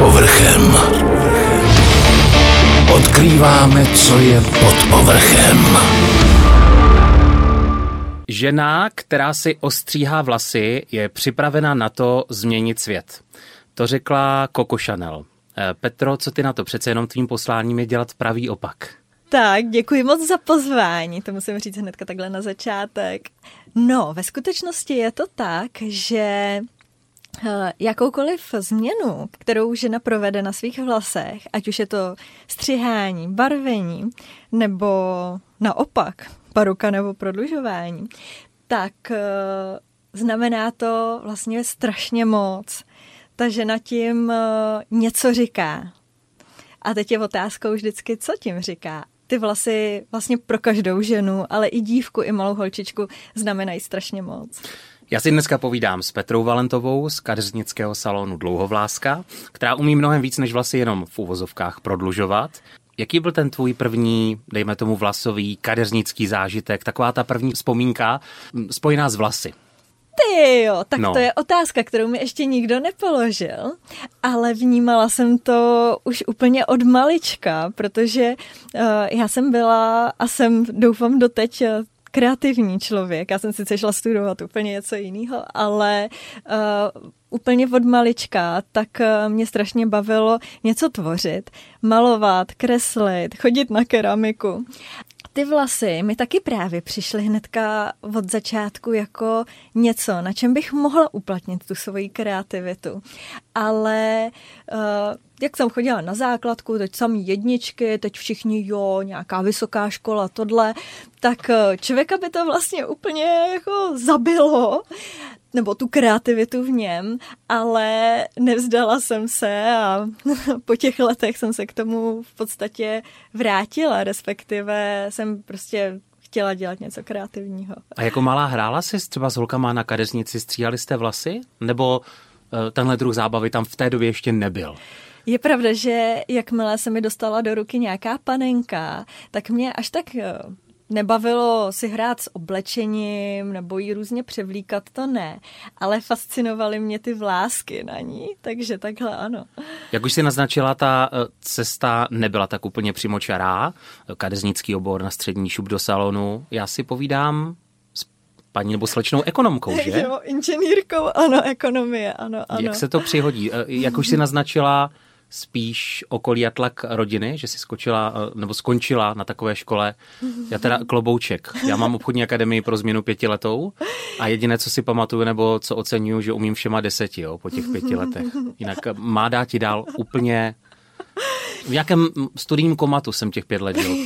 povrchem. Odkrýváme, co je pod povrchem. Žena, která si ostříhá vlasy, je připravena na to změnit svět. To řekla Coco Chanel. Eh, Petro, co ty na to? Přece jenom tvým posláním je dělat pravý opak. Tak, děkuji moc za pozvání, to musím říct hnedka takhle na začátek. No, ve skutečnosti je to tak, že jakoukoliv změnu, kterou žena provede na svých vlasech, ať už je to střihání, barvení, nebo naopak paruka nebo prodlužování, tak eh, znamená to vlastně strašně moc. Ta žena tím eh, něco říká. A teď je otázkou vždycky, co tím říká ty vlasy vlastně pro každou ženu, ale i dívku, i malou holčičku znamenají strašně moc. Já si dneska povídám s Petrou Valentovou z kadeřnického salonu Dlouhovláska, která umí mnohem víc než vlasy jenom v úvozovkách prodlužovat. Jaký byl ten tvůj první, dejme tomu vlasový, kadeřnický zážitek, taková ta první vzpomínka spojená s vlasy? Ty jo, tak no. to je otázka, kterou mi ještě nikdo nepoložil, ale vnímala jsem to už úplně od malička, protože uh, já jsem byla a jsem, doufám, doteď uh, kreativní člověk. Já jsem sice šla studovat úplně něco jiného, ale uh, úplně od malička, tak uh, mě strašně bavilo něco tvořit, malovat, kreslit, chodit na keramiku. Ty vlasy mi taky právě přišly hnedka od začátku jako něco, na čem bych mohla uplatnit tu svoji kreativitu. Ale uh, jak jsem chodila na základku, teď samý jedničky, teď všichni jo, nějaká vysoká škola, tohle, tak eh, člověka by to vlastně úplně jako zabilo nebo tu kreativitu v něm, ale nevzdala jsem se a po těch letech jsem se k tomu v podstatě vrátila, respektive jsem prostě chtěla dělat něco kreativního. A jako malá hrála jsi třeba s holkama na kadeřnici, stříhali jste vlasy? Nebo tenhle druh zábavy tam v té době ještě nebyl? Je pravda, že jakmile se mi dostala do ruky nějaká panenka, tak mě až tak eh, nebavilo si hrát s oblečením nebo ji různě převlíkat, to ne. Ale fascinovaly mě ty vlásky na ní, takže takhle ano. Jak už si naznačila, ta eh, cesta nebyla tak úplně přímočará. Kadeřnický obor na střední šup do salonu. Já si povídám paní nebo slečnou ekonomkou, že? Jo, inženýrkou, ano, ekonomie, ano, ano. Jak se to přihodí? Eh, jak už si naznačila, spíš okolí a tlak rodiny, že si skočila eh, nebo skončila na takové škole. Já teda klobouček. Já mám obchodní akademii pro změnu pětiletou a jediné, co si pamatuju nebo co oceňuju, že umím všema deseti jo, po těch pěti letech. Jinak má dát ti dál úplně v jakém studijním komatu jsem těch pět let žil?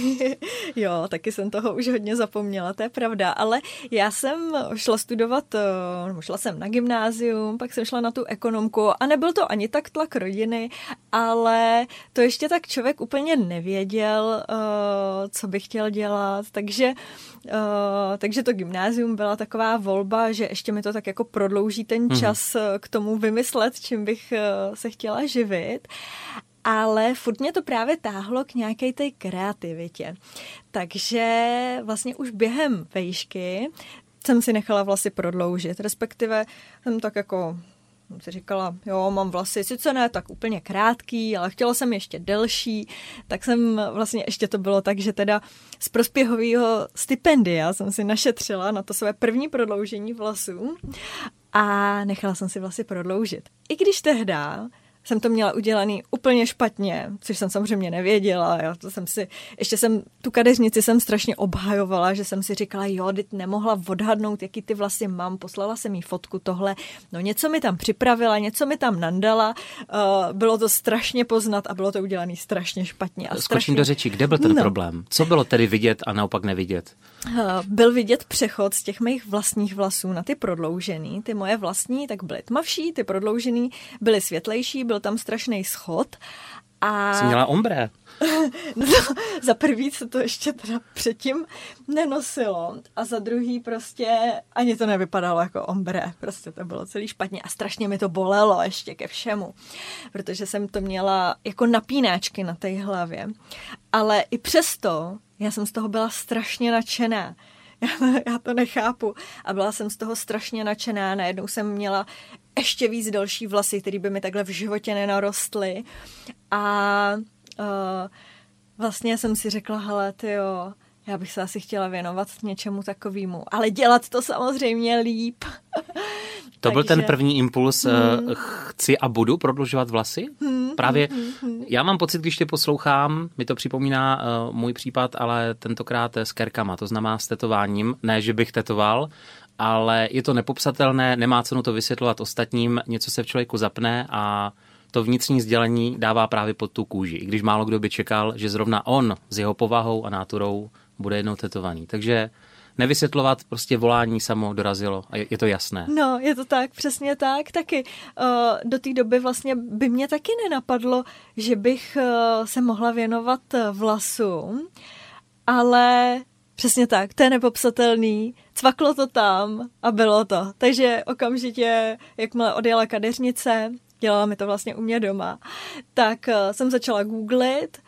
jo, taky jsem toho už hodně zapomněla, to je pravda, ale já jsem šla studovat, eh, nebo šla jsem na gymnázium, pak jsem šla na tu ekonomku a nebyl to ani tak tlak rodiny, ale to ještě tak člověk úplně nevěděl, eh, co by chtěl dělat, takže Uh, takže to gymnázium byla taková volba, že ještě mi to tak jako prodlouží ten mhm. čas hmm. k tomu vymyslet, čím bych se chtěla živit ale furt mě to právě táhlo k nějaké té kreativitě. Takže vlastně už během vejšky jsem si nechala vlasy prodloužit, respektive jsem tak jako jsem si říkala, jo, mám vlasy, sice ne tak úplně krátký, ale chtěla jsem ještě delší, tak jsem vlastně ještě to bylo tak, že teda z prospěhového stipendia jsem si našetřila na to své první prodloužení vlasů a nechala jsem si vlasy prodloužit. I když tehda jsem to měla udělaný úplně špatně, což jsem samozřejmě nevěděla. Já to jsem si, ještě jsem tu kadeřnici jsem strašně obhajovala, že jsem si říkala, jo, teď nemohla odhadnout, jaký ty vlasy mám. Poslala jsem jí fotku tohle. No něco mi tam připravila, něco mi tam nandala. Uh, bylo to strašně poznat a bylo to udělané strašně špatně. A Skočím strašně... do řeči, kde byl ten no. problém? Co bylo tedy vidět a naopak nevidět? Uh, byl vidět přechod z těch mých vlastních vlasů na ty prodloužený. Ty moje vlastní tak byly tmavší, ty prodloužený byly světlejší, byl tam strašný schod. A... Jsi měla ombre. no, za prvý se to ještě teda předtím nenosilo a za druhý prostě ani to nevypadalo jako ombre, prostě to bylo celý špatně a strašně mi to bolelo ještě ke všemu, protože jsem to měla jako napínáčky na té hlavě, ale i přesto já jsem z toho byla strašně nadšená já, já to nechápu. A byla jsem z toho strašně nadšená. Najednou jsem měla ještě víc další vlasy, které by mi takhle v životě nenarostly. A uh, vlastně jsem si řekla, hele, ty jo, já bych se asi chtěla věnovat něčemu takovému, ale dělat to samozřejmě líp. To byl ten první impuls, hmm. chci a budu prodlužovat vlasy? Hmm. Právě hmm, hmm. já mám pocit, když tě poslouchám, mi to připomíná uh, můj případ, ale tentokrát s kerkama, to znamená s tetováním. Ne, že bych tetoval, ale je to nepopsatelné, nemá cenu to vysvětlovat ostatním, něco se v člověku zapne a to vnitřní sdělení dává právě pod tu kůži, i když málo kdo by čekal, že zrovna on s jeho povahou a náturou bude jednou tetovaný. Takže nevysvětlovat, prostě volání samo dorazilo a je, je to jasné. No, je to tak, přesně tak. Taky uh, do té doby vlastně by mě taky nenapadlo, že bych uh, se mohla věnovat vlasům, ale přesně tak, to je nepopsatelný. Cvaklo to tam a bylo to. Takže okamžitě, jakmile odjela kadeřnice, dělala mi to vlastně u mě doma, tak uh, jsem začala googlit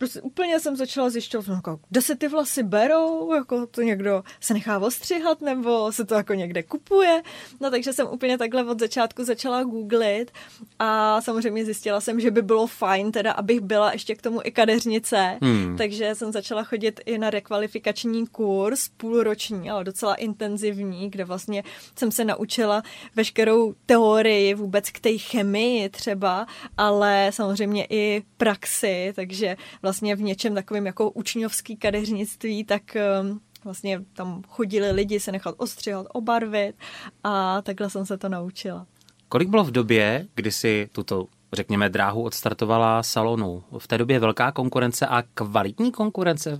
prostě úplně jsem začala zjišťovat, no, jako, kde se ty vlasy berou, jako to někdo se nechá ostřihat, nebo se to jako někde kupuje. No takže jsem úplně takhle od začátku začala googlit a samozřejmě zjistila jsem, že by bylo fajn teda, abych byla ještě k tomu i kadeřnice, hmm. takže jsem začala chodit i na rekvalifikační kurz, půlroční, ale docela intenzivní, kde vlastně jsem se naučila veškerou teorii vůbec k té chemii třeba, ale samozřejmě i praxi, takže vlastně vlastně v něčem takovým jako učňovský kadeřnictví, tak ehm, vlastně tam chodili lidi se nechat ostřihat, obarvit a takhle jsem se to naučila. Kolik bylo v době, kdy si tuto řekněme, dráhu odstartovala salonu. V té době velká konkurence a kvalitní konkurence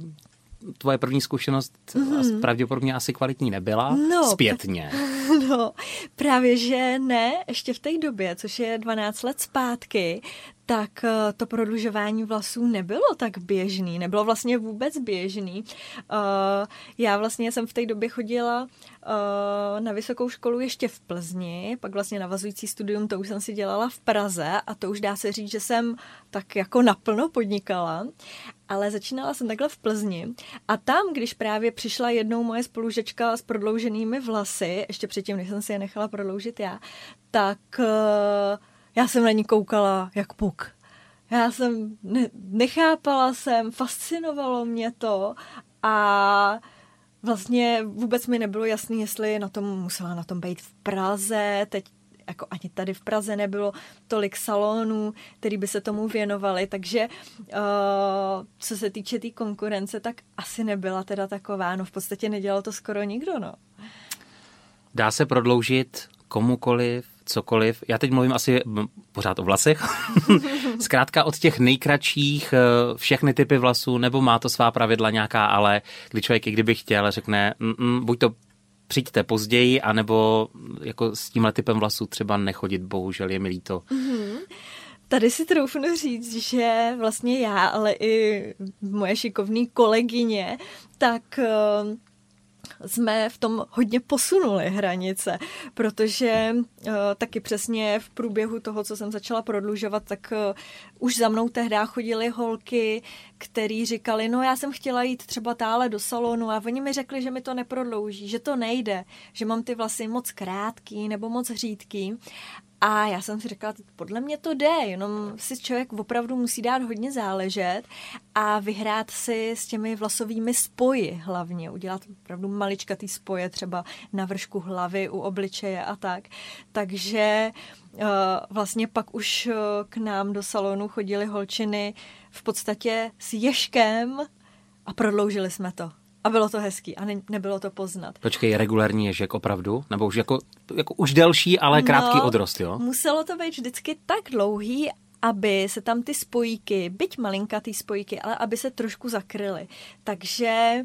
tvoje první zkušenost mm-hmm. pravděpodobně asi kvalitní nebyla, no, zpětně. No, právě že ne, ještě v té době, což je 12 let zpátky, tak eh, to prodlužování vlasů nebylo tak běžný, nebylo vlastně vůbec běžný. Eh, já vlastně jsem v té době chodila na vysokou školu ještě v Plzni, pak vlastně navazující studium, to už jsem si dělala v Praze a to už dá se říct, že jsem tak jako naplno podnikala, ale začínala jsem takhle v Plzni a tam, když právě přišla jednou moje spolužečka s prodlouženými vlasy, ještě předtím, než jsem si je nechala prodloužit já, tak já jsem na ní koukala jak puk. Já jsem, ne, nechápala jsem, fascinovalo mě to a vlastně vůbec mi nebylo jasný, jestli na tom musela na tom být v Praze, teď jako ani tady v Praze nebylo tolik salonů, který by se tomu věnovali, takže uh, co se týče té tý konkurence, tak asi nebyla teda taková, no v podstatě nedělal to skoro nikdo, no. Dá se prodloužit komukoliv cokoliv. Já teď mluvím asi pořád o vlasech. Zkrátka od těch nejkratších eh, všechny typy vlasů, nebo má to svá pravidla nějaká, ale kdy člověk i kdyby chtěl, řekne, buď to přijďte později, anebo jako s tímhle typem vlasů třeba nechodit, bohužel je mi líto. Mm-hmm. Tady si troufnu říct, že vlastně já, ale i moje šikovné kolegyně, tak uh, jsme v tom hodně posunuli hranice, protože uh, taky přesně v průběhu toho, co jsem začala prodlužovat, tak uh, už za mnou tehdy chodily holky, který říkali, no já jsem chtěla jít třeba tále do salonu. A oni mi řekli, že mi to neprodlouží, že to nejde, že mám ty vlasy moc krátký nebo moc řídký a já jsem si řekla, podle mě to jde, jenom si člověk opravdu musí dát hodně záležet a vyhrát si s těmi vlasovými spoji hlavně, udělat opravdu maličkatý spoje třeba na vršku hlavy, u obličeje a tak. Takže uh, vlastně pak už uh, k nám do salonu chodily holčiny v podstatě s ježkem a prodloužili jsme to. A bylo to hezký a ne, nebylo to poznat. Počkej, regulární ježek opravdu? Nebo už jako, jako už delší, ale krátký no, odrost, jo? Muselo to být vždycky tak dlouhý, aby se tam ty spojíky, byť malinkatý spojíky, ale aby se trošku zakryly. Takže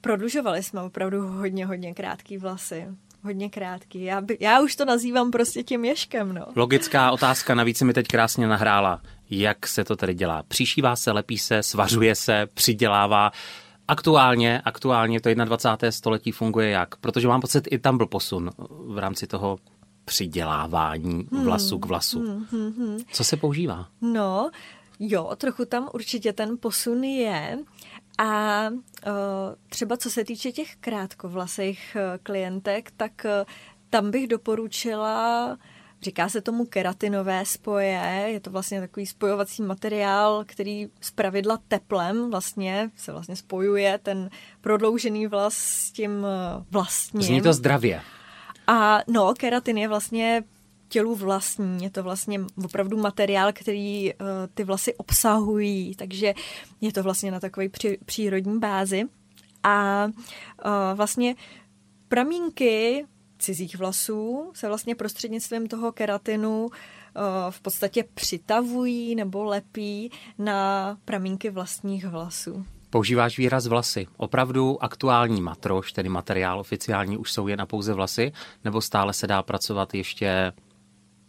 prodlužovali jsme opravdu hodně, hodně krátký vlasy. Hodně krátký. Já, by, já už to nazývám prostě tím ješkem, no. Logická otázka, navíc mi teď krásně nahrála. Jak se to tady dělá? Přišívá se, lepí se, svařuje se, přidělává. Aktuálně, aktuálně to 21. století funguje jak? Protože mám pocit, i tam byl posun v rámci toho přidělávání hmm, vlasu k vlasu. Hmm, hmm, hmm. Co se používá? No, jo, trochu tam určitě ten posun je. A uh, třeba co se týče těch krátkovlasých uh, klientek, tak uh, tam bych doporučila Říká se tomu keratinové spoje, je to vlastně takový spojovací materiál, který z pravidla teplem vlastně se vlastně spojuje ten prodloužený vlas s tím eh, vlastním. Zní to zdravě. A no, keratin je vlastně tělu vlastní. Je to vlastně opravdu materiál, který uh, ty vlasy obsahují, takže je to vlastně na takové při, přírodní bázi. A uh, vlastně pramínky cizích vlasů se vlastně prostřednictvím toho keratinu uh, v podstatě přitavují nebo lepí na pramínky vlastních vlasů. Používáš výraz vlasy. Opravdu aktuální matroš, tedy materiál oficiální, už jsou jen na pouze vlasy, nebo stále se dá pracovat ještě,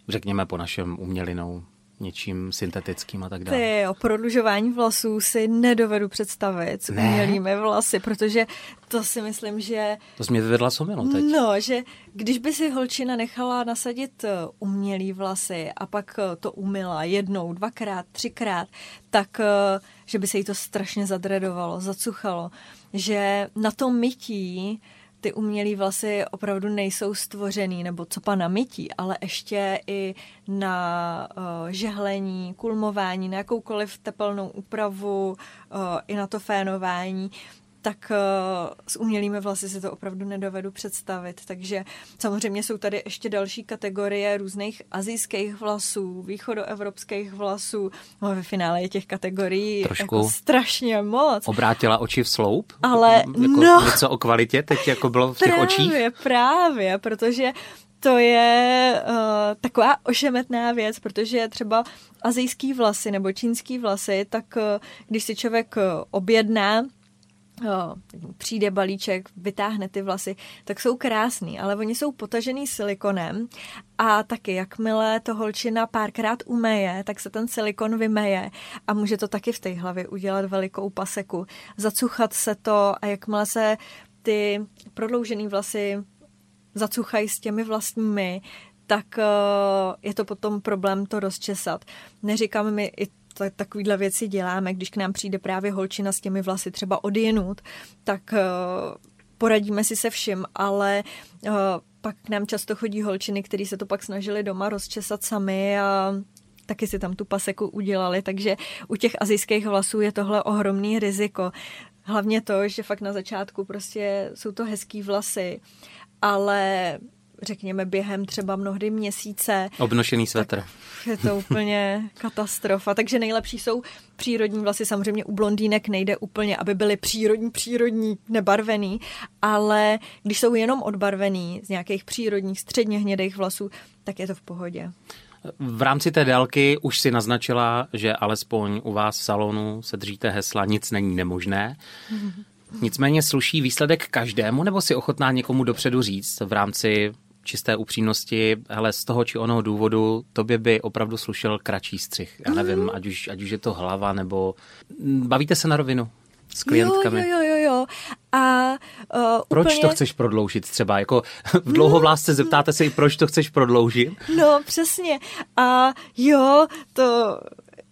řekněme, po našem umělinou? Něčím syntetickým a tak dále. Ty o prodlužování vlasů si nedovedu představit s umělými vlasy, protože to si myslím, že... To jsi mě vyvedla somilo teď. No, že když by si holčina nechala nasadit eh, umělý vlasy a pak eh, to umila jednou, dvakrát, třikrát, tak eh, že by se jí to strašně zadredovalo, zacuchalo. Že na tom mytí ty umělé vlasy opravdu nejsou stvořený, nebo co pa na mytí, ale ještě i na uh, žehlení, kulmování, na jakoukoliv tepelnou úpravu, uh, i na to fénování tak uh, s umělými vlasy si to opravdu nedovedu představit. Takže samozřejmě jsou tady ještě další kategorie různých azijských vlasů, východoevropských vlasů. No ve finále je těch kategorií Trošku jako strašně moc. Obrátila oči v sloup? Ale jako no, něco o kvalitě teď jako bylo v těch právě, očích? Právě, právě, protože to je uh, taková ošemetná věc, protože třeba azijský vlasy nebo čínský vlasy, tak uh, když si člověk uh, objedná přijde balíček, vytáhne ty vlasy, tak jsou krásný, ale oni jsou potažený silikonem a taky, jakmile to holčina párkrát umeje, tak se ten silikon vymeje a může to taky v té hlavě udělat velikou paseku. Zacuchat se to a jakmile se ty prodloužené vlasy zacuchají s těmi vlastními, tak uh, je to potom problém to rozčesat. Neříkám mi i takovýhle věci děláme, když k nám přijde právě holčina s těmi vlasy třeba odjenut, tak uh, poradíme si se vším, ale uh, pak k nám často chodí holčiny, které se to pak snažili doma rozčesat sami a taky si tam tu paseku udělali, takže u těch azijských vlasů je tohle ohromný riziko. Hlavně to, že fakt na začátku prostě jsou to hezký vlasy, ale řekněme, během třeba mnohdy měsíce. Obnošený svetr. Je to úplně katastrofa. Takže nejlepší jsou přírodní vlasy. Samozřejmě u blondýnek nejde úplně, aby byly přírodní, přírodní, nebarvený, ale když jsou jenom odbarvený z nějakých přírodních, středně hnědých vlasů, tak je to v pohodě. V rámci té délky už si naznačila, že alespoň u vás v salonu se držíte hesla nic není nemožné. Nicméně sluší výsledek každému, nebo si ochotná někomu dopředu říct v rámci čisté upřímnosti, hele, z toho či onoho důvodu tobě by opravdu slušel kratší střih. Já nevím, mm. ať, už, ať už je to hlava, nebo bavíte se na rovinu s klientkami. Jo, jo, jo, jo. A uh, proč úplně... to chceš prodloužit třeba? Jako v dlouhovlásce zeptáte se i, proč to chceš prodloužit? No, přesně. A jo, to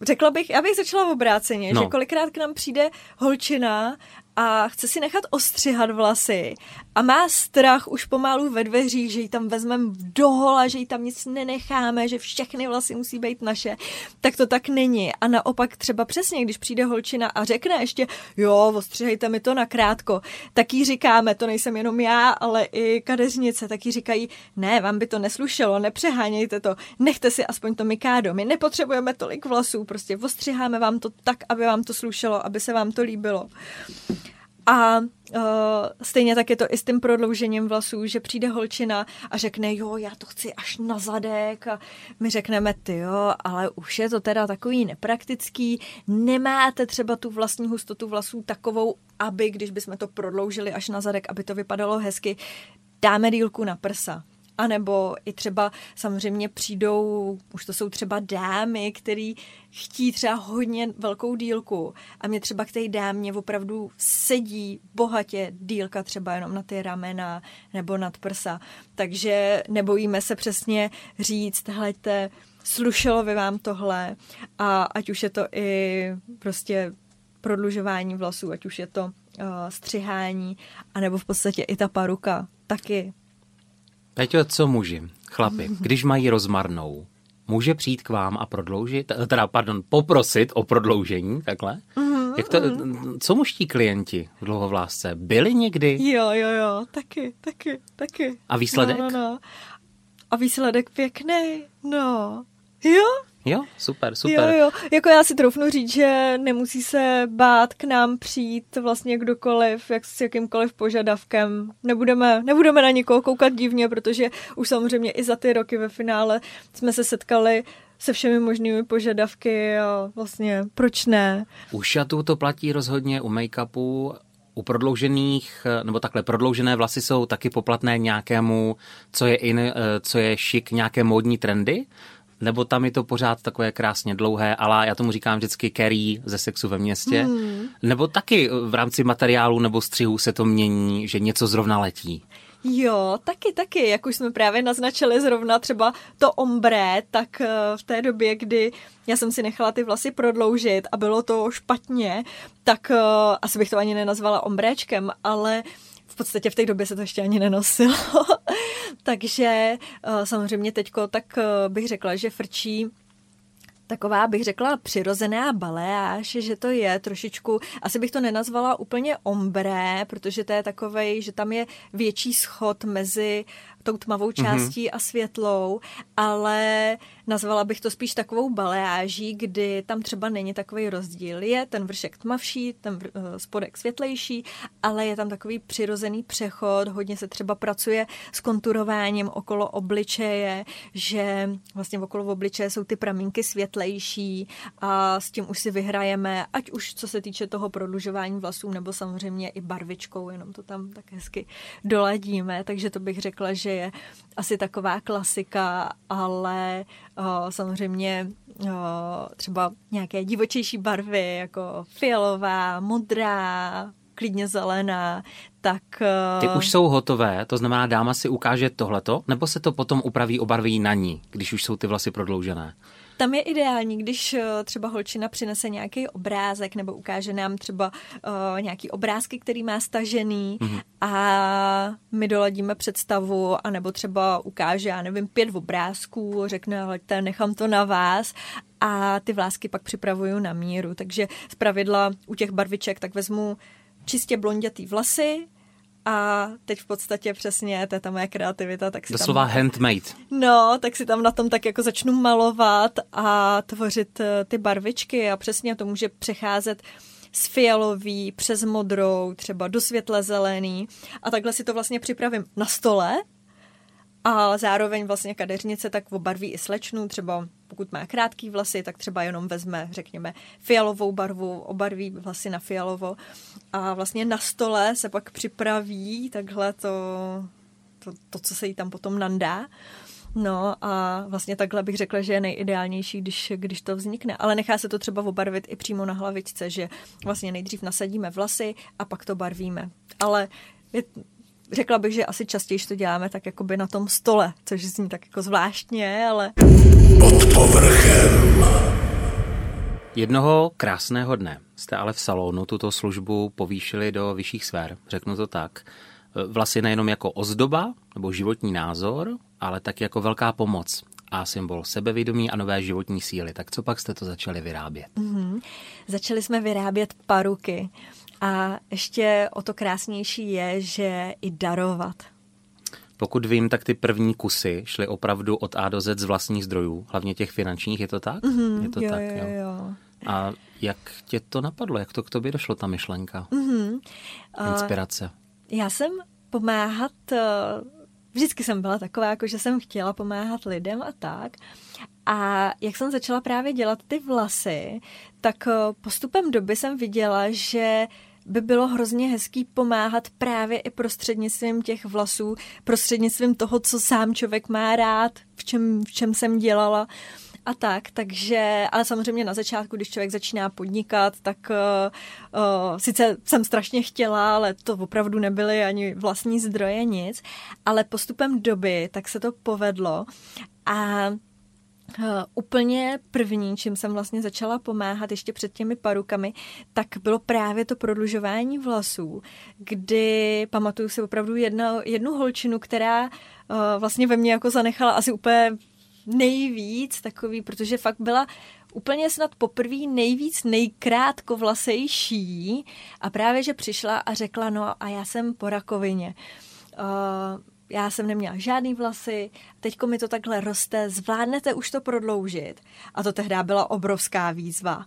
řekla bych, já bych začala v obráceně, no. že kolikrát k nám přijde holčina a chce si nechat ostřihat vlasy a má strach už pomalu ve dveřích, že ji tam vezmeme dohola, že ji tam nic nenecháme, že všechny vlasy musí být naše, tak to tak není. A naopak třeba přesně, když přijde holčina a řekne ještě, jo, ostřihejte mi to na krátko, tak jí říkáme, to nejsem jenom já, ale i kadeřnice, tak jí říkají, ne, vám by to neslušelo, nepřehánějte to, nechte si aspoň to mikádo, my nepotřebujeme tolik vlasů, prostě ostřiháme vám to tak, aby vám to slušelo, aby se vám to líbilo. A uh, stejně tak je to i s tím prodloužením vlasů, že přijde holčina a řekne, jo, já to chci až na zadek. A my řekneme, ty jo, ale už je to teda takový nepraktický, nemáte třeba tu vlastní hustotu vlasů takovou, aby když bychom to prodloužili až na zadek, aby to vypadalo hezky, dáme dílku na prsa. A nebo i třeba samozřejmě přijdou, už to jsou třeba dámy, který chtí třeba hodně velkou dílku. A mě třeba k té dámě opravdu sedí bohatě dílka třeba jenom na ty ramena nebo nad prsa. Takže nebojíme se přesně říct, hleďte, slušelo by vám tohle. A ať už je to i prostě prodlužování vlasů, ať už je to uh, střihání, anebo v podstatě i ta paruka taky Peťo, co muži? chlapi, když mají rozmarnou, může přijít k vám a prodloužit, teda, pardon, poprosit o prodloužení, takhle? Mm-hmm. Jak to, co muští klienti v dlouhovlásce? Byli někdy? Jo, jo, jo, taky, taky, taky. A výsledek? No, no, no. A výsledek pěkný, no. Jo, Jo, super, super. Jo, jo, jako já si troufnu říct, že nemusí se bát k nám přijít vlastně kdokoliv, jak s jakýmkoliv požadavkem. Nebudeme, nebudeme na nikoho koukat divně, protože už samozřejmě i za ty roky ve finále jsme se setkali se všemi možnými požadavky a vlastně proč ne. U šatů to platí rozhodně, u make-upu, u prodloužených, nebo takhle prodloužené vlasy jsou taky poplatné nějakému, co je in, eh, co je šik, nějaké módní trendy? Nebo tam je to pořád takové krásně dlouhé, ale já tomu říkám vždycky Carrie ze sexu ve městě, hmm. nebo taky v rámci materiálu nebo střihu se to mění, že něco zrovna letí. Jo, taky, taky, jak už jsme právě naznačili zrovna třeba to ombré, tak eh, v té době, kdy já jsem si nechala ty vlasy prodloužit a bylo to špatně, tak uh, asi bych to ani nenazvala ombréčkem, ale v podstatě v té době se to ještě ani nenosilo. Takže eh, samozřejmě teďko tak eh, bych řekla, že frčí taková, bych řekla, přirozená baleáž, že to je trošičku, asi bych to nenazvala úplně ombré, protože to je takovej, že tam je větší schod mezi tou tmavou částí mm-hmm. a světlou, ale nazvala bych to spíš takovou baleáží, kdy tam třeba není takový rozdíl. Je ten vršek tmavší, ten eh, spodek světlejší, ale je tam takový přirozený přechod, hodně se třeba pracuje s konturováním okolo obličeje, že vlastně okolo obličeje jsou ty pramínky světlejší a s tím už si vyhrajeme, ať už co se týče toho prodlužování vlasů, nebo samozřejmě i barvičkou, jenom to tam tak hezky doladíme, takže to bych řekla, že je asi taková klasika, ale uh, samozřejmě uh, třeba nějaké divočejší barvy, jako fialová, modrá, klidně zelená, tak... Uh... Ty už jsou hotové, to znamená, dáma si ukáže tohleto, nebo se to potom upraví, obarví na ní, když už jsou ty vlasy prodloužené? Tam je ideální, když eh, třeba holčina přinese nějaký obrázek nebo ukáže nám třeba uh, nějaký obrázky, který má stažený mm-hmm. a my doladíme představu, anebo třeba ukáže, já nevím, pět obrázků, řekne, ale nechám to na vás a ty vlásky pak připravuju na míru. Takže z pravidla u těch barviček tak vezmu čistě blondětý vlasy, a teď v podstatě přesně, to je ta moje kreativita, tak si Doslova tam... handmade. No, tak si tam na tom tak jako začnu malovat a tvořit eh, ty barvičky a přesně to může přecházet z fialový přes modrou, třeba do světle zelený a takhle si to vlastně připravím na stole a zároveň vlastně kadeřnice tak obarví i slečnu, třeba pokud má krátký vlasy, tak třeba jenom vezme, řekněme, fialovou barvu, obarví vlasy na fialovo a vlastně na stole se pak připraví takhle to, to, to co se jí tam potom nandá. No a vlastně takhle bych řekla, že je nejideálnější, když, když to vznikne. Ale nechá se to třeba obarvit i přímo na hlavičce, že vlastně nejdřív nasadíme vlasy a pak to barvíme. Ale je, řekla bych, že asi častěji to děláme tak jakoby na tom stole, což zní tak jako zvláštně, ale... Pod povrchem. Jednoho krásného dne jste ale v salonu tuto službu povýšili do vyšších sfér, řeknu to tak. Vlasy nejenom jako ozdoba nebo životní názor, ale tak jako velká pomoc a symbol sebevědomí a nové životní síly. Tak co pak jste to začali vyrábět? Mm-hmm. Začali jsme vyrábět paruky. A ještě o to krásnější je, že i darovat. Pokud vím, tak ty první kusy šly opravdu od A do Z z vlastních zdrojů, hlavně těch finančních, je to tak? Mm-hmm, je to jo, tak, jo, jo. A jak tě to napadlo? Jak to k tobě došlo, ta myšlenka? Mm-hmm. Inspirace? Uh, já jsem pomáhat, uh, vždycky jsem byla taková, jako že jsem chtěla pomáhat lidem a tak. A jak jsem začala právě dělat ty vlasy, tak uh, postupem doby jsem viděla, že by bylo hrozně hezký pomáhat právě i prostřednictvím těch vlasů, prostřednictvím toho, co sám člověk má rád, v čem, v čem jsem dělala a tak, takže, ale samozřejmě na začátku, když člověk začíná podnikat, tak uh, uh, sice jsem strašně chtěla, ale to opravdu nebyly ani vlastní zdroje, nic, ale postupem doby tak se to povedlo a Uh, úplně první, čím jsem vlastně začala pomáhat ještě před těmi parukami, tak bylo právě to prodlužování vlasů, kdy pamatuju si opravdu jedna, jednu holčinu, která uh, vlastně ve mně jako zanechala asi úplně nejvíc takový, protože fakt byla úplně snad poprvé nejvíc nejkrátkovlasejší a právě, že přišla a řekla, no a já jsem po rakovině. Uh, já jsem neměla žádný vlasy, teďko mi to takhle roste, zvládnete už to prodloužit. A to tehdy byla obrovská výzva.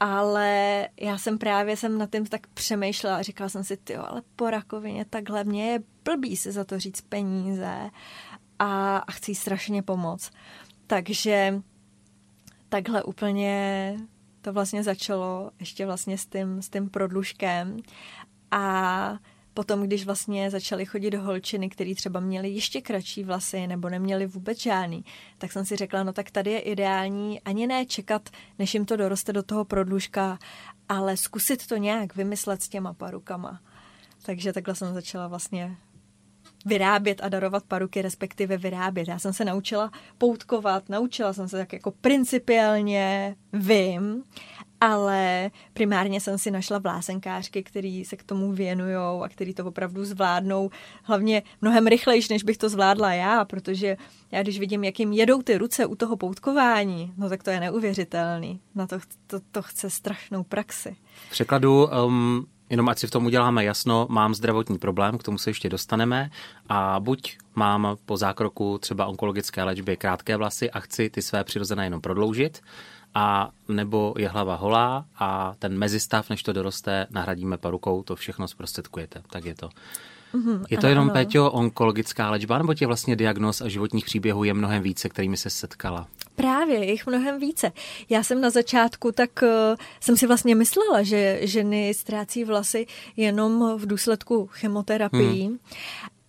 Ale já jsem právě jsem nad tím tak přemýšlela a říkala jsem si, ty ale po rakovině takhle mě je blbý si za to říct peníze a, a chci strašně pomoct. Takže takhle úplně to vlastně začalo ještě vlastně s tím, s tím prodlužkem a Potom, když vlastně začaly chodit do holčiny, který třeba měly ještě kratší vlasy nebo neměly vůbec žádný, tak jsem si řekla, no tak tady je ideální ani ne čekat, než jim to doroste do toho prodlužka, ale zkusit to nějak vymyslet s těma parukama. Takže takhle jsem začala vlastně vyrábět a darovat paruky, respektive vyrábět. Já jsem se naučila poutkovat, naučila jsem se tak jako principiálně vím, ale primárně jsem si našla vlásenkářky, který se k tomu věnují a který to opravdu zvládnou, hlavně mnohem rychlejš, než bych to zvládla já, protože já když vidím, jak jim jedou ty ruce u toho poutkování, no tak to je neuvěřitelný. Na to, to, to chce strašnou praxi. V překladu um, Jenom ať si v tom uděláme jasno, mám zdravotní problém, k tomu se ještě dostaneme a buď mám po zákroku třeba onkologické léčby krátké vlasy a chci ty své přirozené jenom prodloužit, a nebo je hlava holá a ten mezistav, než to doroste, nahradíme parukou, to všechno zprostředkujete. Tak je to. Mm-hmm, je to ano, jenom, ano. Péťo, onkologická léčba, nebo tě vlastně diagnóz a životních příběhů je mnohem více, kterými se setkala? Právě, je jich mnohem více. Já jsem na začátku tak uh, jsem si vlastně myslela, že ženy ztrácí vlasy jenom v důsledku chemoterapii. Hmm.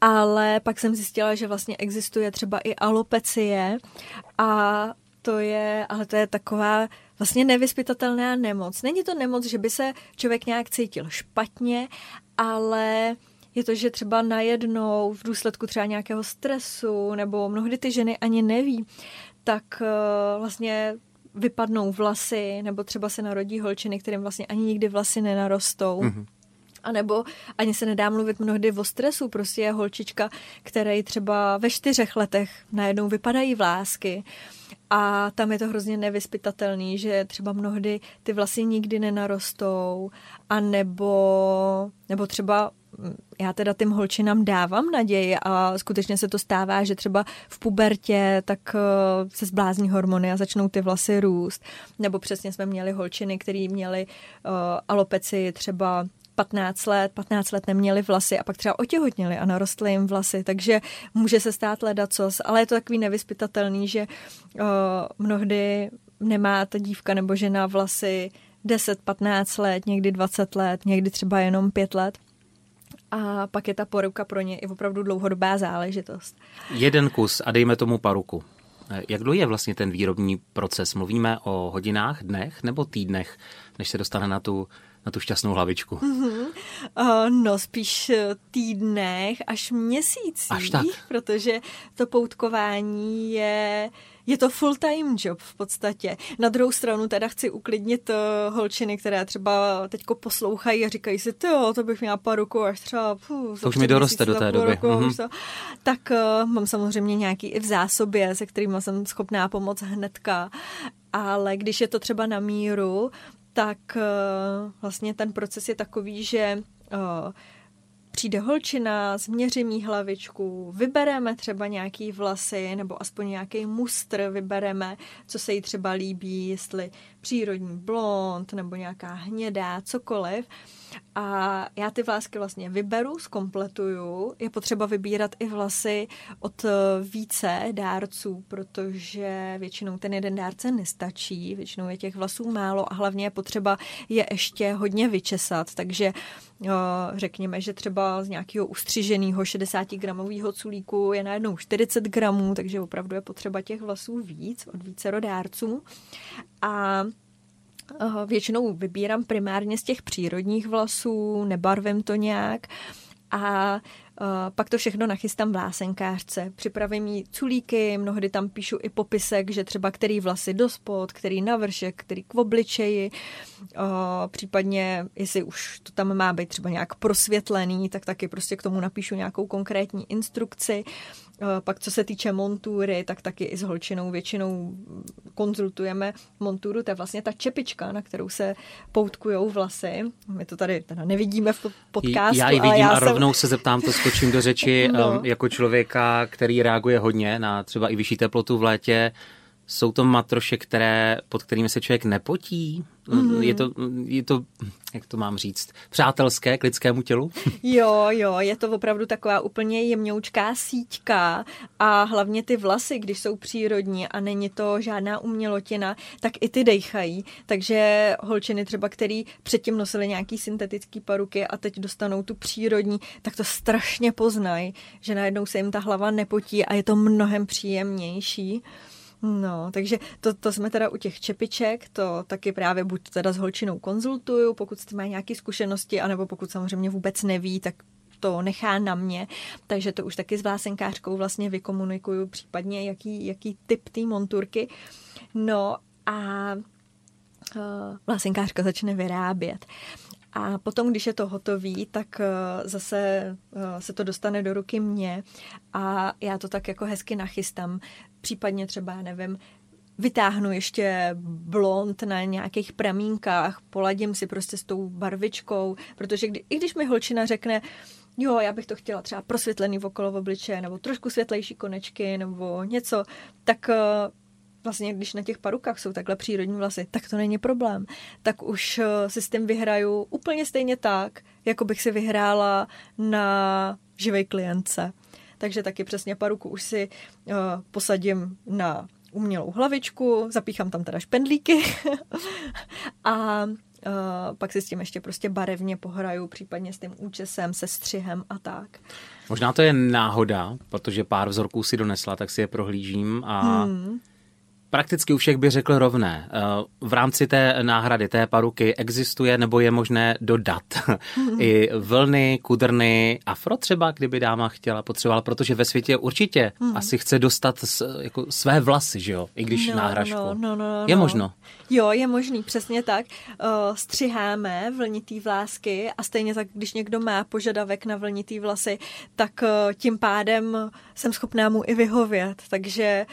Ale pak jsem zjistila, že vlastně existuje třeba i alopecie a to je, ale to je taková vlastně nevyspytatelná nemoc. Není to nemoc, že by se člověk nějak cítil špatně, ale je to, že třeba najednou v důsledku třeba nějakého stresu, nebo mnohdy ty ženy ani neví, tak uh, vlastně vypadnou vlasy, nebo třeba se narodí holčiny, kterým vlastně ani nikdy vlasy nenarostou. Mm-hmm. A nebo ani se nedá mluvit mnohdy o stresu, prostě je holčička, které třeba ve čtyřech letech najednou vypadají vlásky. A tam je to hrozně nevyspytatelný, že třeba mnohdy ty vlasy nikdy nenarostou, a nebo, nebo třeba já teda tím holčinám dávám naději a skutečně se to stává, že třeba v pubertě tak eh, se zblázní hormony a začnou ty vlasy růst. Nebo přesně jsme měli holčiny, které měly uh, alopeci třeba 15 let, 15 let neměli vlasy a pak třeba otěhotněli a narostly jim vlasy, takže může se stát ledacos, ale je to takový nevyspytatelný, že uh, mnohdy nemá ta dívka nebo žena vlasy 10, 15 let, někdy 20 let, někdy třeba jenom 5 let. A pak je ta poruka pro ně i opravdu dlouhodobá záležitost. Jeden kus a dejme tomu paruku. Jak dlouho je vlastně ten výrobní proces? Mluvíme o hodinách, dnech nebo týdnech, než se dostane na tu na tu šťastnou hlavičku? Mm-hmm. Uh, no spíš eh, týdnech až měsících, až tak. protože to poutkování je je to full-time job v podstatě. Na druhou stranu teda chci uklidnit uh, holčiny, které třeba teďko poslouchají a říkají si, jo, to bych měla paruku až třeba... Pů, to už mi doroste do té doby. Roku, mm-hmm. tak uh, mám samozřejmě nějaký i v zásobě, se kterými jsem schopná pomoct hnedka. Ale když je to třeba na míru, tak uh, vlastně ten proces je takový, že uh, přijde holčina, změřím jí hlavičku, vybereme třeba nějaký vlasy nebo aspoň nějaký mustr vybereme, co se jí třeba líbí, jestli přírodní blond nebo nějaká hnědá, cokoliv. A já ty vlásky vlastně vyberu, zkompletuju. Je potřeba vybírat i vlasy od eh, více dárců, protože většinou ten jeden dárce nestačí, většinou je těch vlasů málo a hlavně je potřeba je ještě hodně vyčesat, takže eh, řekněme, že třeba z nějakého ustřiženého 60 gramového culíku je najednou 40 gramů, takže opravdu je potřeba těch vlasů víc od více dárců. A Většinou vybírám primárně z těch přírodních vlasů, nebarvím to nějak a pak to všechno nachystám vlásenkářce. Připravím jí culíky, mnohdy tam píšu i popisek, že třeba který vlasy do spod, který na vršek, který k obličeji, případně jestli už to tam má být třeba nějak prosvětlený, tak taky prostě k tomu napíšu nějakou konkrétní instrukci. Pak co se týče montury, tak taky i s holčinou většinou konzultujeme monturu, to je vlastně ta čepička, na kterou se poutkujou vlasy. My to tady teda nevidíme v podcastu. Já ji vidím já a rovnou jsem... se zeptám, to skočím do řeči no. um, jako člověka, který reaguje hodně na třeba i vyšší teplotu v létě. Jsou to matroše, které, pod kterými se člověk nepotí? Mm-hmm. Je, to, je to, jak to mám říct, přátelské k lidskému tělu? Jo, jo, je to opravdu taková úplně jemňoučká síťka a hlavně ty vlasy, když jsou přírodní a není to žádná umělotina, tak i ty dejchají. Takže holčiny třeba, který předtím nosily nějaký syntetický paruky a teď dostanou tu přírodní, tak to strašně poznají, že najednou se jim ta hlava nepotí a je to mnohem příjemnější. No, takže to, to jsme teda u těch čepiček, to taky právě buď teda s holčinou konzultuju, pokud tím má nějaké zkušenosti, anebo pokud samozřejmě vůbec neví, tak to nechá na mě, takže to už taky s vlásenkářkou vlastně vykomunikuju, případně jaký, jaký typ té monturky. No a uh, vlásenkářka začne vyrábět. A potom, když je to hotový, tak uh, zase uh, se to dostane do ruky mě a já to tak jako hezky nachystám případně třeba, nevím, vytáhnu ještě blond na nějakých pramínkách, poladím si prostě s tou barvičkou, protože kdy, i když mi holčina řekne, jo, já bych to chtěla třeba prosvětlený okolo v obličeje, nebo trošku světlejší konečky, nebo něco, tak eh, vlastně, když na těch parukách jsou takhle přírodní vlasy, tak to není problém. Tak už eh, si s tím vyhraju úplně stejně tak, jako bych si vyhrála na živej klientce takže taky přesně paruku už si uh, posadím na umělou hlavičku, zapíchám tam teda špendlíky a Uh, pak si s tím ještě prostě barevně pohraju, případně s tím účesem, se střihem a tak. Možná to je náhoda, protože pár vzorků si donesla, tak si je prohlížím a hmm prakticky u všech by řekl rovné. Eh, v rámci té náhrady, té paruky existuje nebo je možné dodat i vlny, kudrny, afro třeba, kdyby dáma chtěla, potřebovala, protože ve světě určitě hmm. asi chce dostat s, jako své vlasy, že jo, i když no, náhražku. No, no, no, no. Je možno? Jo, je možný, přesně tak. Uh, střiháme vlnitý vlásky a stejně tak, když někdo má požadavek na vlnitý vlasy, tak uh, tím pádem jsem schopná mu i vyhovět, takže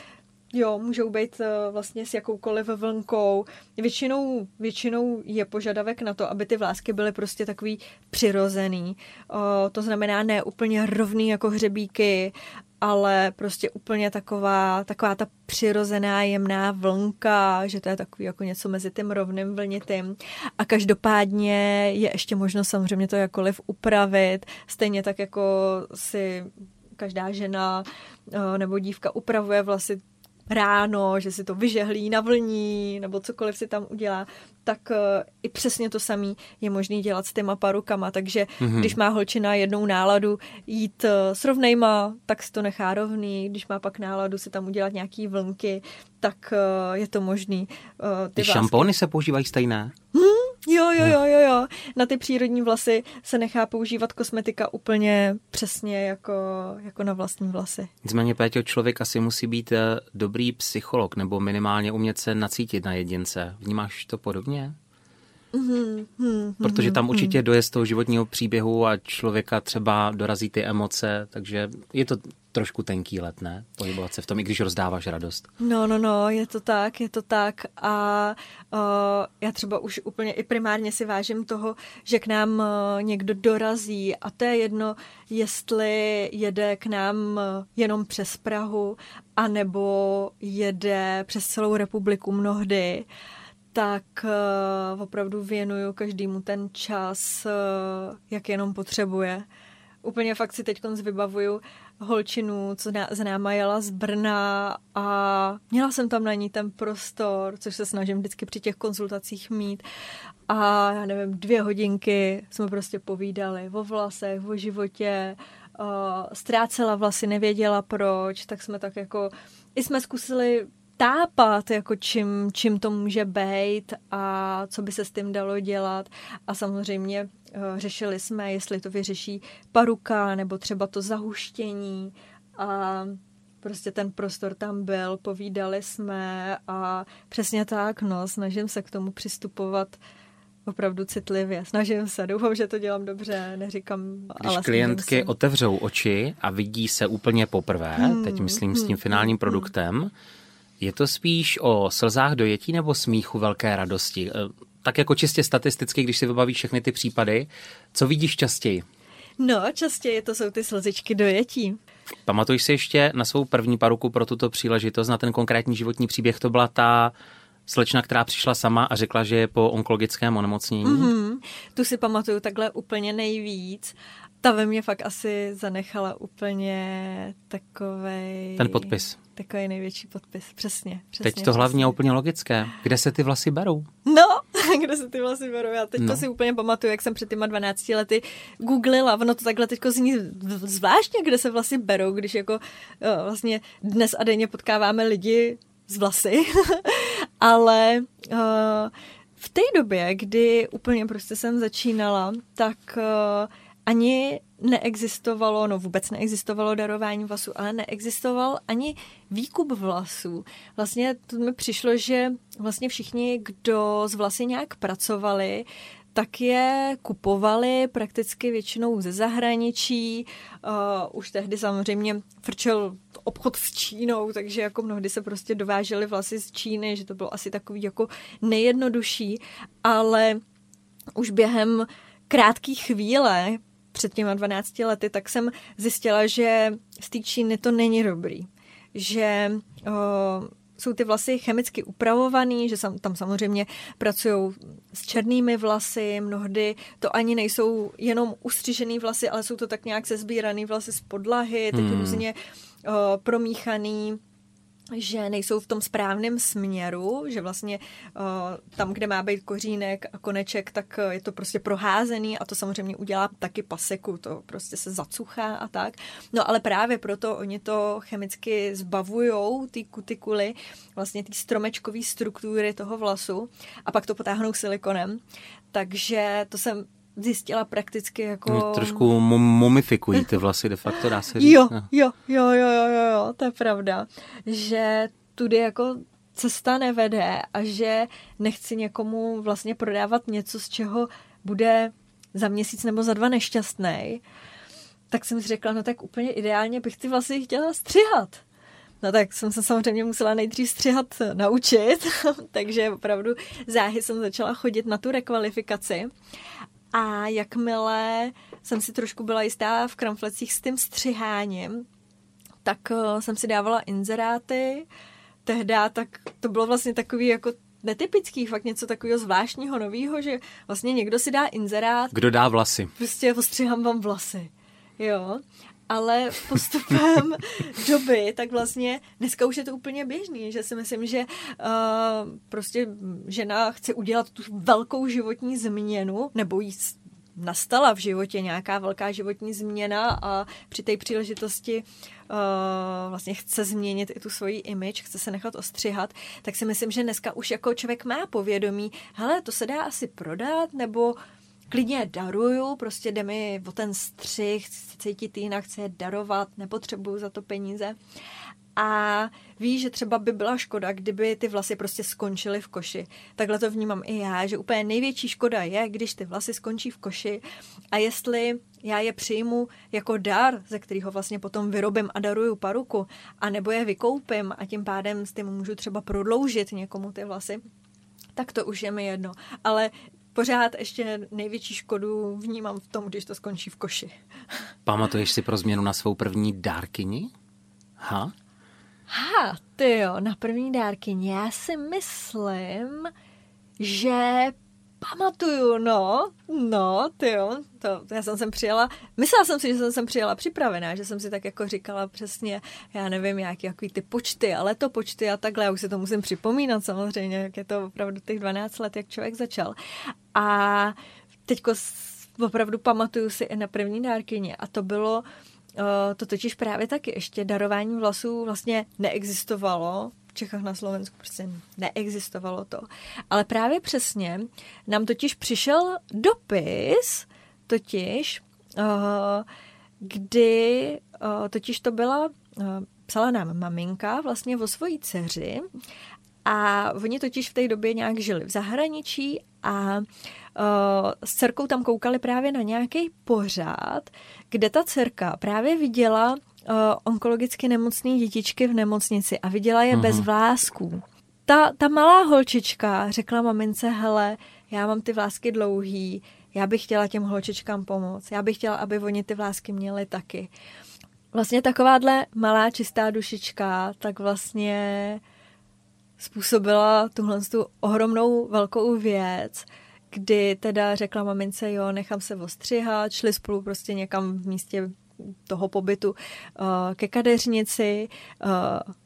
Jo, můžou být uh, vlastně s jakoukoliv vlnkou. Většinou, většinou je požadavek na to, aby ty vlásky byly prostě takový přirozený. Uh, to znamená ne úplně rovný jako hřebíky, ale prostě úplně taková, taková ta přirozená jemná vlnka, že to je takový jako něco mezi tím rovným vlnitým. A každopádně je ještě možno samozřejmě to jakoliv upravit, stejně tak jako si každá žena eh, nebo dívka upravuje vlasy ráno, že si to vyžehlí na vlní nebo cokoliv si tam udělá, tak uh, i přesně to samé je možné dělat s těma parukama. Takže mm-hmm. když má holčina jednou náladu jít uh, s rovnejma, tak si to nechá rovný. Když má pak náladu si tam udělat nějaký vlnky, tak uh, je to možný. Uh, ty, ty šampony se používají stejné? Hmm, Jo, jo, jo, jo, jo. Na ty přírodní vlasy se nechá používat kosmetika úplně přesně jako, jako na vlastní vlasy. Nicméně, Péťo, člověk asi musí být eh, dobrý psycholog nebo minimálně umět se nacítit na jedince. Vnímáš to podobně? Mm-hmm, mm-hmm, Protože tam určitě mm. doje z toho životního příběhu a člověka třeba dorazí ty emoce, takže je to trošku tenký let, ne? Pohybovat se v tom, i když rozdáváš radost. No, no, no, je to tak, je to tak a uh, já třeba už úplně i primárně si vážím toho, že k nám uh, někdo dorazí a to je jedno, jestli jede k nám uh, jenom přes Prahu, anebo jede přes celou republiku mnohdy. Uh, tak uh, opravdu věnuju každému ten čas, uh, jak jenom potřebuje. Úplně fakt si teď vybavuju holčinu, co na, náma jela z Brna a měla jsem tam na ní ten prostor, což se snažím vždycky při těch konzultacích mít. A já nevím, dvě hodinky jsme prostě povídali o vlasech, o životě, uh, ztrácela vlasy, nevěděla proč, tak jsme tak jako, i jsme zkusili tápat, jako čím, čím to může být a co by se s tím dalo dělat. A samozřejmě řešili jsme, jestli to vyřeší paruka nebo třeba to zahuštění a prostě ten prostor tam byl, povídali jsme a přesně tak, no, snažím se k tomu přistupovat opravdu citlivě. Snažím se, doufám, že to dělám dobře, neříkám, Když ale klientky otevřou oči a vidí se úplně poprvé, hmm, teď myslím s tím hmm, finálním hmm, produktem, je to spíš o slzách dojetí nebo smíchu velké radosti? Eh, tak jako čistě statisticky, když si vybavíš všechny ty případy, co vidíš častěji? No, častěji to jsou ty slzičky dojetí. Pamatuješ si ještě na svou první paruku pro tuto příležitost, na ten konkrétní životní příběh? To byla ta slečna, která přišla sama a řekla, že je po onkologickém onemocnění. Mm-hmm. Tu si pamatuju takhle úplně nejvíc. Ta ve mně fakt asi zanechala úplně takový. Ten podpis. Takový největší podpis, přesně. přesně teď to přesně. hlavně je úplně logické. Kde se ty vlasy berou? No, kde se ty vlasy berou? Já teď no. to si úplně pamatuju, jak jsem před těma 12 lety googlila. Ono to takhle teď zní zvláštně, kde se vlasy berou, když jako jo, vlastně dnes a denně potkáváme lidi z vlasy. Ale uh, v té době, kdy úplně prostě jsem začínala, tak uh, ani neexistovalo, no vůbec neexistovalo darování vlasů, ale neexistoval ani výkup vlasů. Vlastně to mi přišlo, že vlastně všichni, kdo z vlasy nějak pracovali, tak je kupovali prakticky většinou ze zahraničí. Uh, už tehdy samozřejmě frčel obchod s Čínou, takže jako mnohdy se prostě dovážely vlasy z Číny, že to bylo asi takový jako nejjednodušší, ale už během krátké chvíle, před těma 12 lety, tak jsem zjistila, že z té Číny to není dobrý. Že uh, jsou ty vlasy chemicky upravovaný, že sam, tam samozřejmě pracují s černými vlasy, mnohdy to ani nejsou jenom ustřižený vlasy, ale jsou to tak nějak sezbíraný vlasy z podlahy, tak hmm. různě uh, promíchaný že nejsou v tom správném směru, že vlastně uh, tam, kde má být kořínek a koneček, tak uh, je to prostě proházený a to samozřejmě udělá taky paseku, to prostě se zacuchá a tak. No ale právě proto oni to chemicky zbavujou, ty kutikuly, vlastně ty stromečkové struktury toho vlasu a pak to potáhnou silikonem. Takže to jsem zjistila prakticky jako... Trošku mumifikují ty vlasy de facto, dá se říct. Jo, jo, jo, jo, jo, jo, jo, to je pravda. Že tudy jako cesta nevede a že nechci někomu vlastně prodávat něco, z čeho bude za měsíc nebo za dva nešťastný, tak jsem si řekla, no tak úplně ideálně bych ty vlasy chtěla střihat. No tak jsem se samozřejmě musela nejdřív střihat naučit, takže opravdu záhy jsem začala chodit na tu rekvalifikaci a jakmile jsem si trošku byla jistá v kramflecích s tím střiháním, tak uh, jsem si dávala inzeráty. Tehda tak to bylo vlastně takový jako netypický, fakt něco takového zvláštního, nového, že vlastně někdo si dá inzerát. Kdo dá vlasy? Prostě ostřihám vám vlasy. Jo ale postupem doby, tak vlastně dneska už je to úplně běžný, že si myslím, že uh, prostě žena chce udělat tu velkou životní změnu, nebo jí nastala v životě nějaká velká životní změna a při té příležitosti uh, vlastně chce změnit i tu svoji image, chce se nechat ostřihat, tak si myslím, že dneska už jako člověk má povědomí, hele, to se dá asi prodat, nebo klidně daruju, prostě jde mi o ten střih, chci cítit jinak, chci je darovat, nepotřebuju za to peníze. A ví, že třeba by byla škoda, kdyby ty vlasy prostě skončily v koši. Takhle to vnímám i já, že úplně největší škoda je, když ty vlasy skončí v koši a jestli já je přijmu jako dar, ze kterého vlastně potom vyrobím a daruju paruku, a nebo je vykoupím a tím pádem s tím můžu třeba prodloužit někomu ty vlasy, tak to už je mi jedno. Ale pořád ještě největší škodu vnímám v tom, když to skončí v koši. Pamatuješ si pro změnu na svou první dárkyni? Ha? Ha, ty jo, na první dárkyni. Já si myslím, že pamatuju, no, no, ty jo, to, já jsem sem přijela, myslela jsem si, že jsem sem přijela připravená, že jsem si tak jako říkala přesně, já nevím, jaký, jaký ty počty, ale to počty a takhle, já už si to musím připomínat samozřejmě, jak je to opravdu těch 12 let, jak člověk začal. A teďko opravdu pamatuju si i na první dárkyně a to bylo, Uh, to totiž právě taky ještě darování vlasů vlastně neexistovalo Čechách na Slovensku prostě neexistovalo to. Ale právě přesně nám totiž přišel dopis totiž, uh, kdy uh, totiž to byla, uh, psala nám maminka vlastně o svojí dceři a oni totiž v té době nějak žili v zahraničí a uh, s dcerkou tam koukali právě na nějaký pořád, kde ta dcerka právě viděla onkologicky nemocné dětičky v nemocnici a viděla je mm-hmm. bez vlásků. Ta, ta malá holčička řekla mamince, hele, já mám ty vlásky dlouhý, já bych chtěla těm holčičkám pomoct, já bych chtěla, aby oni ty vlásky měli taky. Vlastně takováhle malá čistá dušička, tak vlastně způsobila tuhle tu ohromnou velkou věc, kdy teda řekla mamince, jo, nechám se ostřihat, šli spolu prostě někam v místě toho pobytu uh, ke kadeřnici, uh,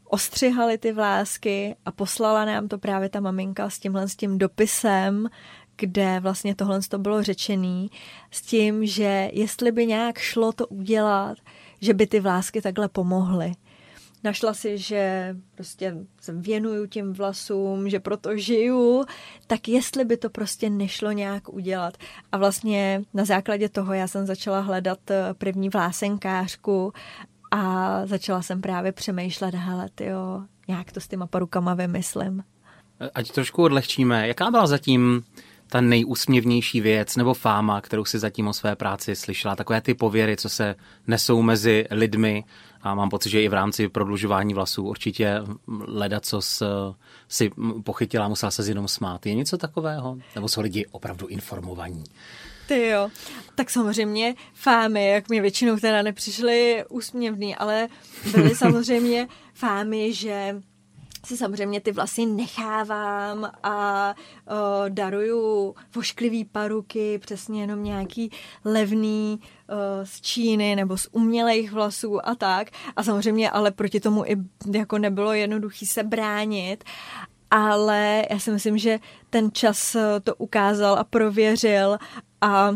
ostřihali ty vlásky a poslala nám to právě ta maminka s tímhle s tím dopisem, kde vlastně tohle to bylo řečený, s tím, že jestli by nějak šlo to udělat, že by ty vlásky takhle pomohly našla si, že prostě se věnuju tím vlasům, že proto žiju, tak jestli by to prostě nešlo nějak udělat. A vlastně na základě toho já jsem začala hledat eh, první vlásenkářku a začala jsem právě přemýšlet, hele, jo, nějak to s těma porukama vymyslím. Ať trošku odlehčíme, jaká byla zatím ta nejúsměvnější věc nebo fáma, kterou si zatím o své práci slyšela? Takové ty pověry, co se nesou mezi lidmi a mám pocit, že i v rámci prodlužování vlasů určitě leda, co si pochytila, musela se jenom smát. Je něco takového? Nebo jsou lidi opravdu informovaní? Ty jo. Tak samozřejmě fámy, jak mi většinou teda nepřišly úsměvný, ale byly samozřejmě fámy, že si samozřejmě ty vlasy nechávám a o, daruju vošklivý paruky, přesně jenom nějaký levný o, z Číny nebo z umělých vlasů a tak. A samozřejmě ale proti tomu i jako nebylo jednoduchý se bránit ale já si myslím, že ten čas to ukázal a prověřil a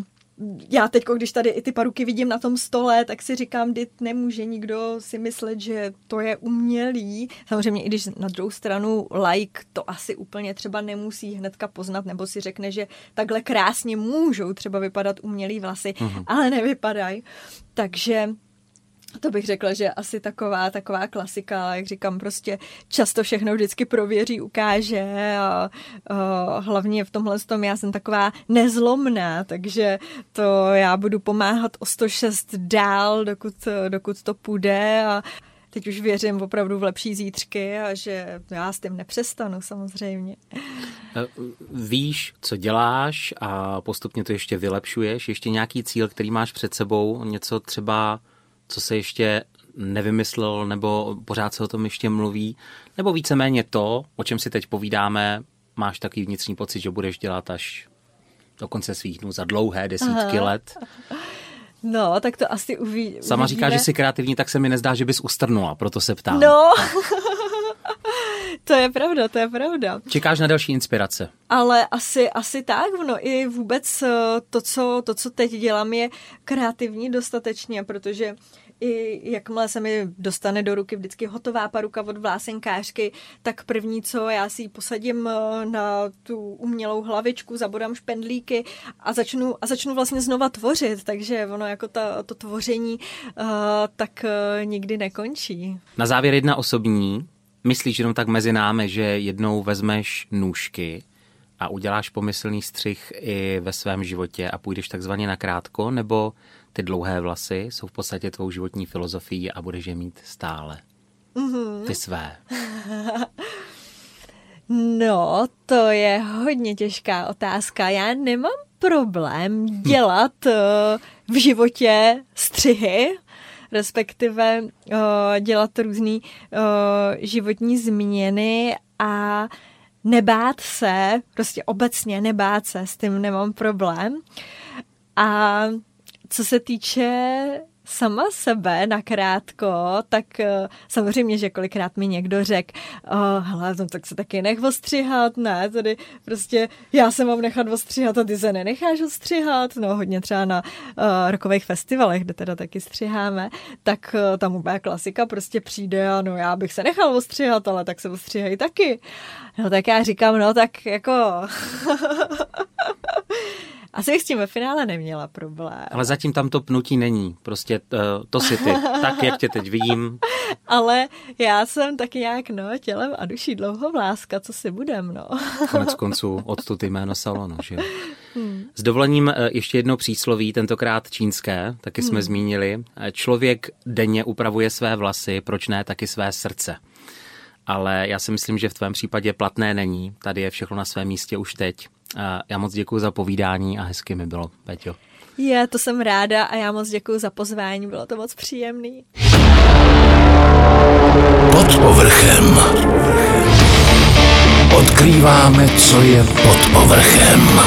já teď, když tady i ty paruky vidím na tom stole, tak si říkám, kdy nemůže nikdo si myslet, že to je umělý. Samozřejmě, i když na druhou stranu like to asi úplně třeba nemusí hnedka poznat, nebo si řekne, že takhle krásně můžou třeba vypadat umělý vlasy, uh-huh. ale nevypadají. Takže to bych řekla, že asi taková, taková klasika, jak říkám, prostě často všechno vždycky prověří, ukáže a, a hlavně v tomhle tom já jsem taková nezlomná, takže to já budu pomáhat o 106 dál, dokud, dokud to půjde a teď už věřím opravdu v lepší zítřky a že já s tím nepřestanu samozřejmě. Eh, víš, co děláš a postupně to ještě vylepšuješ, ještě nějaký cíl, který máš před sebou, něco třeba co se ještě nevymyslel, nebo pořád se o tom ještě mluví, nebo víceméně to, o čem si teď povídáme, máš takový vnitřní pocit, že budeš dělat až do konce svých dnů za dlouhé desítky Aha. let. No, tak to asi uví, Sama říká, že jsi kreativní, tak se mi nezdá, že bys ustrnula, proto se ptám. No, to je pravda, to je pravda. Čekáš na další inspirace? Ale asi, asi tak, no i vůbec eh, to co, to, co teď dělám, je kreativní dostatečně, protože i jakmile se mi dostane do ruky vždycky hotová paruka od vlásenkářky, tak první, co já si ji posadím eh, na tu umělou hlavičku, zabodám špendlíky a začnu, a začnu vlastně znova tvořit, takže ono jako ta, to tvoření uh, tak uh, nikdy nekončí. Na závěr jedna osobní. Myslíš jenom tak mezi námi, že jednou vezmeš nůžky a uděláš pomyslný střih i ve svém životě a půjdeš takzvaně na krátko, nebo ty dlouhé vlasy jsou v podstatě tvou životní filozofií a budeš je mít stále. Mm-hmm. Ty své. No, to je hodně těžká otázka. Já nemám problém dělat hm. v životě střihy, respektive uh, dělat různé uh, životní změny a nebát se, prostě obecně nebát se, s tím nemám problém. A co se týče sama sebe nakrátko, tak eh, samozřejmě, že kolikrát mi někdo řekl, oh, hele, no, tak se taky nech ostřihat, ne, tady prostě já se mám nechat ostřihat a ty se nenecháš ostřihat, no hodně třeba na uh, rokových festivalech, kde teda taky střiháme, tak uh, tam úplně klasika prostě přijde a no já bych se nechal ostřihat, ale tak se ostříhají taky. No tak já říkám, no tak jako Asi bych s tím ve finále neměla problém. Ale zatím tam to pnutí není. Prostě uh, to si ty. Tak, jak tě teď vidím. Ale já jsem taky nějak, no, tělem a duší dlouho vláska, co si budem, no. Konec konců odtud jméno salonu, že jo. Hmm. S dovolením eh, ještě jedno přísloví, tentokrát čínské, taky jsme hmm. zmínili. Člověk denně upravuje své vlasy, proč ne taky své srdce. Ale já si myslím, že v tvém případě platné není. Tady je všechno na svém místě už teď. Já moc děkuji za povídání a hezky mi bylo, Peťo. Je, to jsem ráda a já moc děkuji za pozvání, bylo to moc příjemný. Pod povrchem. Odkrýváme, co je pod povrchem.